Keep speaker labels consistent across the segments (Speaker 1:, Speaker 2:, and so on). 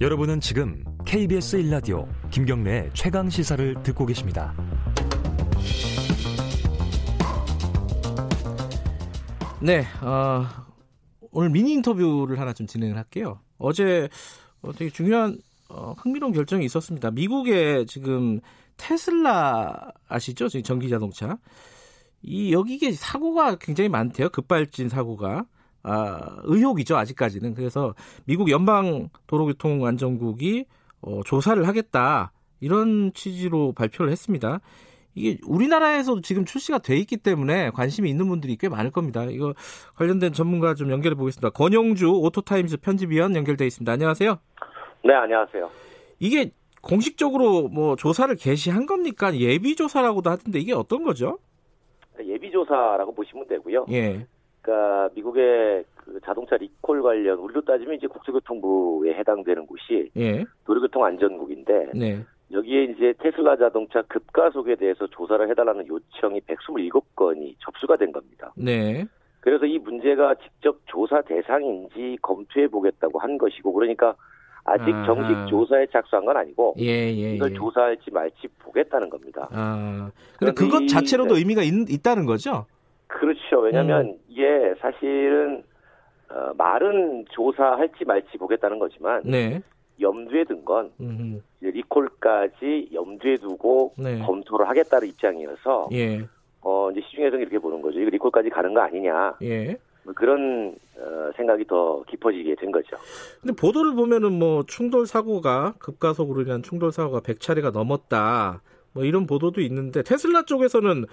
Speaker 1: 여러분은 지금 KBS 1라디오 김경래의 최강 시사를 듣고 계십니다.
Speaker 2: 네, 어, 오늘 미니 인터뷰를 하나 좀 진행을 할게요. 어제 어, 되게 중요한 어, 흥미로운 결정이 있었습니다. 미국의 지금 테슬라 아시죠? 전기 자동차. 이 여기에 사고가 굉장히 많대요. 급발진 사고가. 아, 의혹이죠, 아직까지는. 그래서 미국 연방 도로교통안전국이 어, 조사를 하겠다. 이런 취지로 발표를 했습니다. 이게 우리나라에서도 지금 출시가 돼 있기 때문에 관심이 있는 분들이 꽤 많을 겁니다. 이거 관련된 전문가 좀 연결해 보겠습니다. 권영주 오토타임즈 편집위원 연결돼 있습니다. 안녕하세요.
Speaker 3: 네, 안녕하세요.
Speaker 2: 이게 공식적으로 뭐 조사를 개시한 겁니까? 예비 조사라고도 하던데 이게 어떤 거죠?
Speaker 3: 예비 조사라고 보시면 되고요.
Speaker 2: 예.
Speaker 3: 그러니까 미국의 그 자동차 리콜 관련 우리로 따지면 이제 국토교통부에 해당되는 곳이
Speaker 2: 예.
Speaker 3: 도로교통 안전국인데
Speaker 2: 네.
Speaker 3: 여기에 이제 테슬라 자동차 급가속에 대해서 조사를 해달라는 요청이 127건이 접수가 된 겁니다.
Speaker 2: 네.
Speaker 3: 그래서 이 문제가 직접 조사 대상인지 검토해 보겠다고 한 것이고 그러니까 아직
Speaker 2: 아하.
Speaker 3: 정식 조사에 착수한 건 아니고
Speaker 2: 예, 예,
Speaker 3: 이걸
Speaker 2: 예.
Speaker 3: 조사할지 말지 보겠다는 겁니다.
Speaker 2: 아. 근데
Speaker 3: 그런데
Speaker 2: 그것
Speaker 3: 이-
Speaker 2: 자체로도
Speaker 3: 네.
Speaker 2: 의미가 있, 다는 거죠?
Speaker 3: 그렇죠. 왜냐하면 이게 사실은 어, 말은 조사할지 말지 보겠다는 거지만
Speaker 2: 네.
Speaker 3: 염두에 든건
Speaker 2: 음.
Speaker 3: 리콜까지 염두에 두고
Speaker 2: 네.
Speaker 3: 검토를 하겠다는 입장이어서
Speaker 2: 예.
Speaker 3: 어, 이제 시중에서는 이렇게 보는 거죠. 이거 리콜까지 가는 거 아니냐
Speaker 2: 예.
Speaker 3: 뭐 그런 어, 생각이 더 깊어지게 된 거죠.
Speaker 2: 근데 보도를 보면은 뭐 충돌 사고가 급가속으로 인한 충돌 사고가 100차례가 넘었다. 뭐 이런 보도도 있는데 테슬라 쪽에서는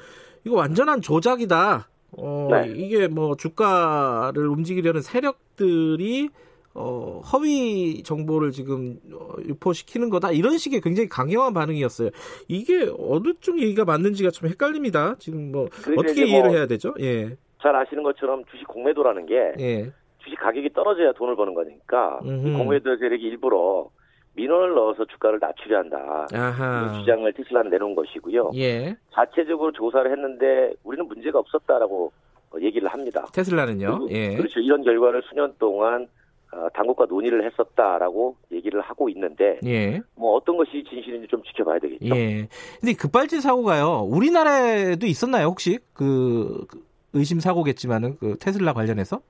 Speaker 2: 이거 완전한 조작이다. 어,
Speaker 3: 네.
Speaker 2: 이게 뭐 주가를 움직이려는 세력들이 어, 허위 정보를 지금 어, 유포시키는 거다. 이런 식의 굉장히 강경한 반응이었어요. 이게 어느 쪽 얘기가 맞는지가 좀 헷갈립니다. 지금 뭐
Speaker 3: 그러니까
Speaker 2: 어떻게
Speaker 3: 이제
Speaker 2: 이해를
Speaker 3: 뭐
Speaker 2: 해야 되죠? 예.
Speaker 3: 잘 아시는 것처럼 주식 공매도라는 게
Speaker 2: 예.
Speaker 3: 주식 가격이 떨어져야 돈을 버는 거니까. 공매도 세력이 일부러 민원을 넣어서 주가를 낮추려 한다.
Speaker 2: 아하.
Speaker 3: 주장을 테슬라는 내놓은 것이고요.
Speaker 2: 예.
Speaker 3: 자체적으로 조사를 했는데 우리는 문제가 없었다라고 어, 얘기를 합니다.
Speaker 2: 테슬라는요. 예.
Speaker 3: 그렇죠. 이런 결과를 수년 동안 어, 당국과 논의를 했었다라고 얘기를 하고 있는데
Speaker 2: 예.
Speaker 3: 뭐 어떤 것이 진실인지 좀 지켜봐야 되겠죠.
Speaker 2: 예. 근데 급발진 사고가요. 우리나라에도 있었나요, 혹시? 그, 그 의심 사고겠지만은 그 테슬라 관련해서?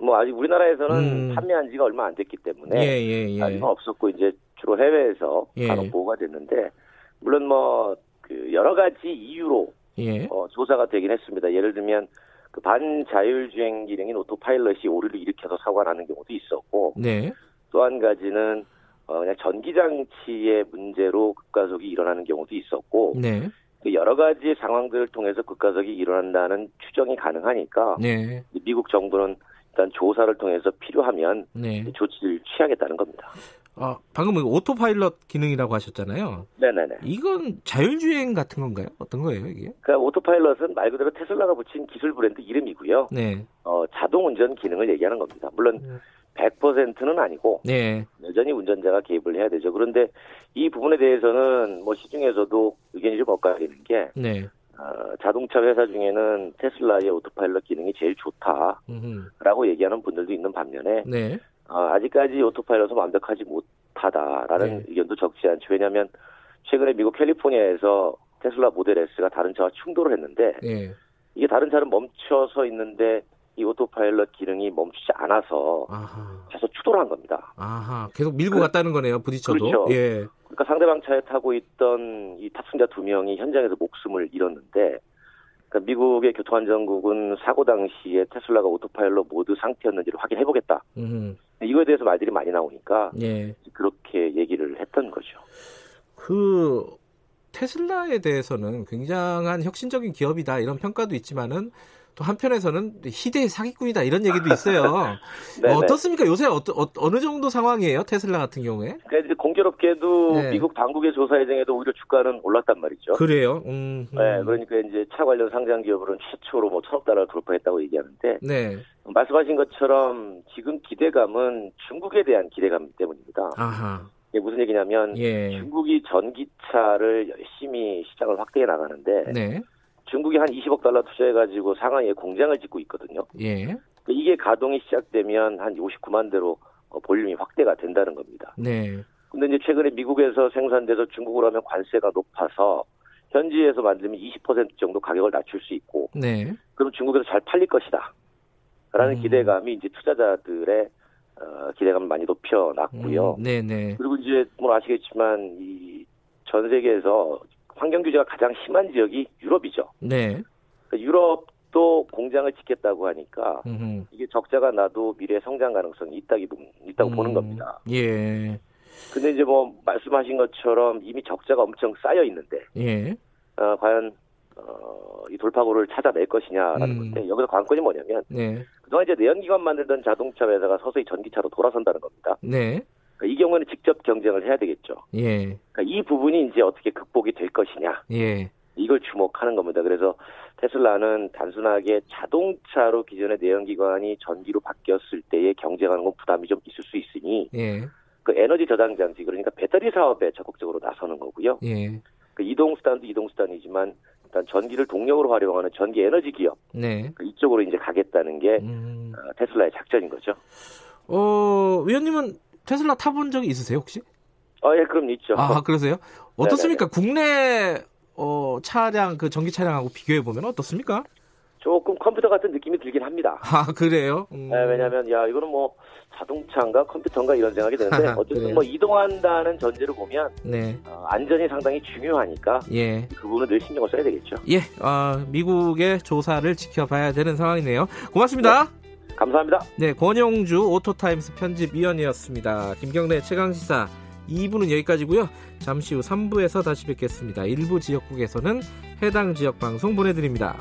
Speaker 3: 뭐 아직 우리나라에서는
Speaker 2: 음.
Speaker 3: 판매한 지가 얼마 안 됐기 때문에
Speaker 2: 예, 예, 예.
Speaker 3: 아직은 없었고 이제 주로 해외에서
Speaker 2: 예.
Speaker 3: 간혹 보고가 됐는데 물론 뭐 그 여러 가지 이유로
Speaker 2: 예.
Speaker 3: 어, 조사가 되긴 했습니다. 예를 들면 그 반자율주행 기능인 오토파일럿이 오류를 일으켜서 사고가 나는 경우도 있었고
Speaker 2: 네.
Speaker 3: 또한 가지는 어, 그냥 전기 장치의 문제로 급가속이 일어나는 경우도 있었고
Speaker 2: 네.
Speaker 3: 그 여러 가지 상황들을 통해서 급가속이 일어난다는 추정이 가능하니까
Speaker 2: 네.
Speaker 3: 미국 정부는 일단 조사를 통해서 필요하면
Speaker 2: 네.
Speaker 3: 조치를 취하겠다는 겁니다.
Speaker 2: 아, 방금 오토파일럿 기능이라고 하셨잖아요.
Speaker 3: 네네네.
Speaker 2: 이건 자율주행 같은 건가요? 어떤 거예요, 이게?
Speaker 3: 그러니까 오토파일럿은 말 그대로 테슬라가 붙인 기술 브랜드 이름이고요.
Speaker 2: 네.
Speaker 3: 어, 자동 운전 기능을 얘기하는 겁니다. 물론
Speaker 2: 음.
Speaker 3: 100%는 아니고
Speaker 2: 네.
Speaker 3: 여전히 운전자가 개입을 해야 되죠. 그런데 이 부분에 대해서는 뭐 시중에서도 의견이 좀 엇갈리는 게
Speaker 2: 네.
Speaker 3: 어, 자동차 회사 중에는 테슬라의 오토파일럿 기능이 제일 좋다라고. 얘기하는 분들도 있는 반면에
Speaker 2: 네.
Speaker 3: 어, 아직까지 오토파일럿은 완벽하지 못하다라는
Speaker 2: 네.
Speaker 3: 의견도 적지 않죠. 왜냐하면 최근에 미국 캘리포니아에서 테슬라 모델 S가 다른 차와 충돌을 했는데
Speaker 2: 예.
Speaker 3: 이게 다른 차는 멈춰서 있는데 이 오토파일럿 기능이 멈추지 않아서
Speaker 2: 아하.
Speaker 3: 계속 추돌을 한 겁니다.
Speaker 2: 아하. 계속 밀고
Speaker 3: 그-
Speaker 2: 갔다는 거네요, 부딪혀도.
Speaker 3: 그렇죠.
Speaker 2: 예.
Speaker 3: 그러니까 상대방 차에 타고 있던 이 탑승자 두 명이 현장에서 목숨을 잃었는데 그러니까 미국의 교통안전국은 사고 당시에 테슬라가 오토파일럿 모드 상태였는지를 확인해 보겠다.
Speaker 2: 음.
Speaker 3: 이거에 대해서 말들이 많이 나오니까
Speaker 2: 예.
Speaker 3: 그렇게 얘기를 했던 거죠.
Speaker 2: 그 테슬라에 대해서는 굉장한 혁신적인 기업이다 이런 평가도 있지만은 또 한편에서는 희대의 사기꾼이다 이런 얘기도 있어요.
Speaker 3: 네네.
Speaker 2: 어, 어떻습니까? 요새 어, 어, 느 정도 상황이에요? 테슬라 같은 경우에?
Speaker 3: 그러니까 이제 공교롭게도
Speaker 2: 네.
Speaker 3: 미국 당국의 조사 예정에도 오히려 주가는 올랐단 말이죠.
Speaker 2: 그래요. 음, 음.
Speaker 3: 네, 그러니까 이제 차 관련 상장 기업으로는 최초로 뭐 천억 달러를 돌파했다고 얘기하는데
Speaker 2: 네.
Speaker 3: 말씀하신 것처럼 지금 기대감은 중국에 대한 기대감 때문입니다.
Speaker 2: 아하.
Speaker 3: 이게 무슨 얘기냐면
Speaker 2: 예.
Speaker 3: 중국이 전기차를 열심히 시장을 확대해 나가는데
Speaker 2: 네.
Speaker 3: 중국이 한 20억 달러 투자해가지고 상하이에 공장을 짓고 있거든요.
Speaker 2: 예.
Speaker 3: 이게 가동이 시작되면 한 59만 대로 어, 볼륨이 확대가 된다는 겁니다.
Speaker 2: 네.
Speaker 3: 근데 이제 최근에 미국에서 생산돼서 중국으로 하면 관세가 높아서 현지에서 만들면 20% 정도 가격을 낮출 수 있고
Speaker 2: 네.
Speaker 3: 그럼 중국에서 잘 팔릴 것이다. 라는
Speaker 2: 음.
Speaker 3: 기대감이 이제 투자자들의 어, 기대감을 많이 높여놨고요.
Speaker 2: 음, 네네.
Speaker 3: 그리고 이제 뭐 아시겠지만 이 전 세계에서 환경 규제가 가장 심한 지역이 유럽이죠.
Speaker 2: 네.
Speaker 3: 그러니까 유럽도 공장을 짓겠다고 하니까
Speaker 2: 음흠.
Speaker 3: 이게 적자가 나도 미래 성장 가능성이 있다기 보- 있다고 보는
Speaker 2: 음,
Speaker 3: 겁니다.
Speaker 2: 예.
Speaker 3: 근데 이제 뭐 말씀하신 것처럼 이미 적자가 엄청 쌓여 있는데
Speaker 2: 예.
Speaker 3: 어, 과연 어, 이 돌파구를 찾아낼 것이냐라는
Speaker 2: 음.
Speaker 3: 건데 여기서 관건이 뭐냐면
Speaker 2: 네.
Speaker 3: 그동안 이제 내연기관 만들던 자동차 회사가 서서히 전기차로 돌아선다는 겁니다.
Speaker 2: 네.
Speaker 3: 그러니까 이 경우에는 직접 경쟁을 해야 되겠죠.
Speaker 2: 예.
Speaker 3: 그러니까 이 부분이 이제 어떻게 극복이 될 것이냐
Speaker 2: 예.
Speaker 3: 이걸 주목하는 겁니다. 그래서 테슬라는 단순하게 자동차로 기존의 내연기관이 전기로 바뀌었을 때의 경쟁하는 건 부담이 좀 있을 수 있으니
Speaker 2: 예.
Speaker 3: 그 에너지 저장 장치 그러니까 배터리 사업에 적극적으로 나서는 거고요.
Speaker 2: 예.
Speaker 3: 그 이동 수단도 이동 수단이지만 일단 전기를 동력으로 활용하는 전기 에너지 기업
Speaker 2: 네.
Speaker 3: 그 이쪽으로 이제 가겠다는 게
Speaker 2: 음.
Speaker 3: 어, 테슬라의 작전인 거죠.
Speaker 2: 어, 위원님은 테슬라 타본 적이 있으세요, 혹시?
Speaker 3: 어, 예, 그럼 있죠.
Speaker 2: 아, 그러세요? 어떻습니까? 국내 어, 차량 그 전기 차량하고 비교해 보면 어떻습니까?
Speaker 3: 조금 컴퓨터 같은 느낌이 들긴 합니다.
Speaker 2: 아, 그래요? 음.
Speaker 3: 예, 왜냐하면 야 이거는 뭐 자동차인가 컴퓨터인가 이런 생각이 드는데 어쨌든? 뭐 이동한다는 전제로 보면
Speaker 2: 네.
Speaker 3: 어, 안전이 상당히 중요하니까
Speaker 2: 예.
Speaker 3: 그 부분을 늘 신경을 써야 되겠죠.
Speaker 2: 예. 어, 미국의 조사를 지켜봐야 되는 상황이네요. 고맙습니다.
Speaker 3: 감사합니다.
Speaker 2: 네, 권영주 오토타임스 편집위원이었습니다. 김경래 최강시사 2부는 여기까지고요. 잠시 후 3부에서 다시 뵙겠습니다. 일부 지역국에서는 해당 지역 방송 보내드립니다.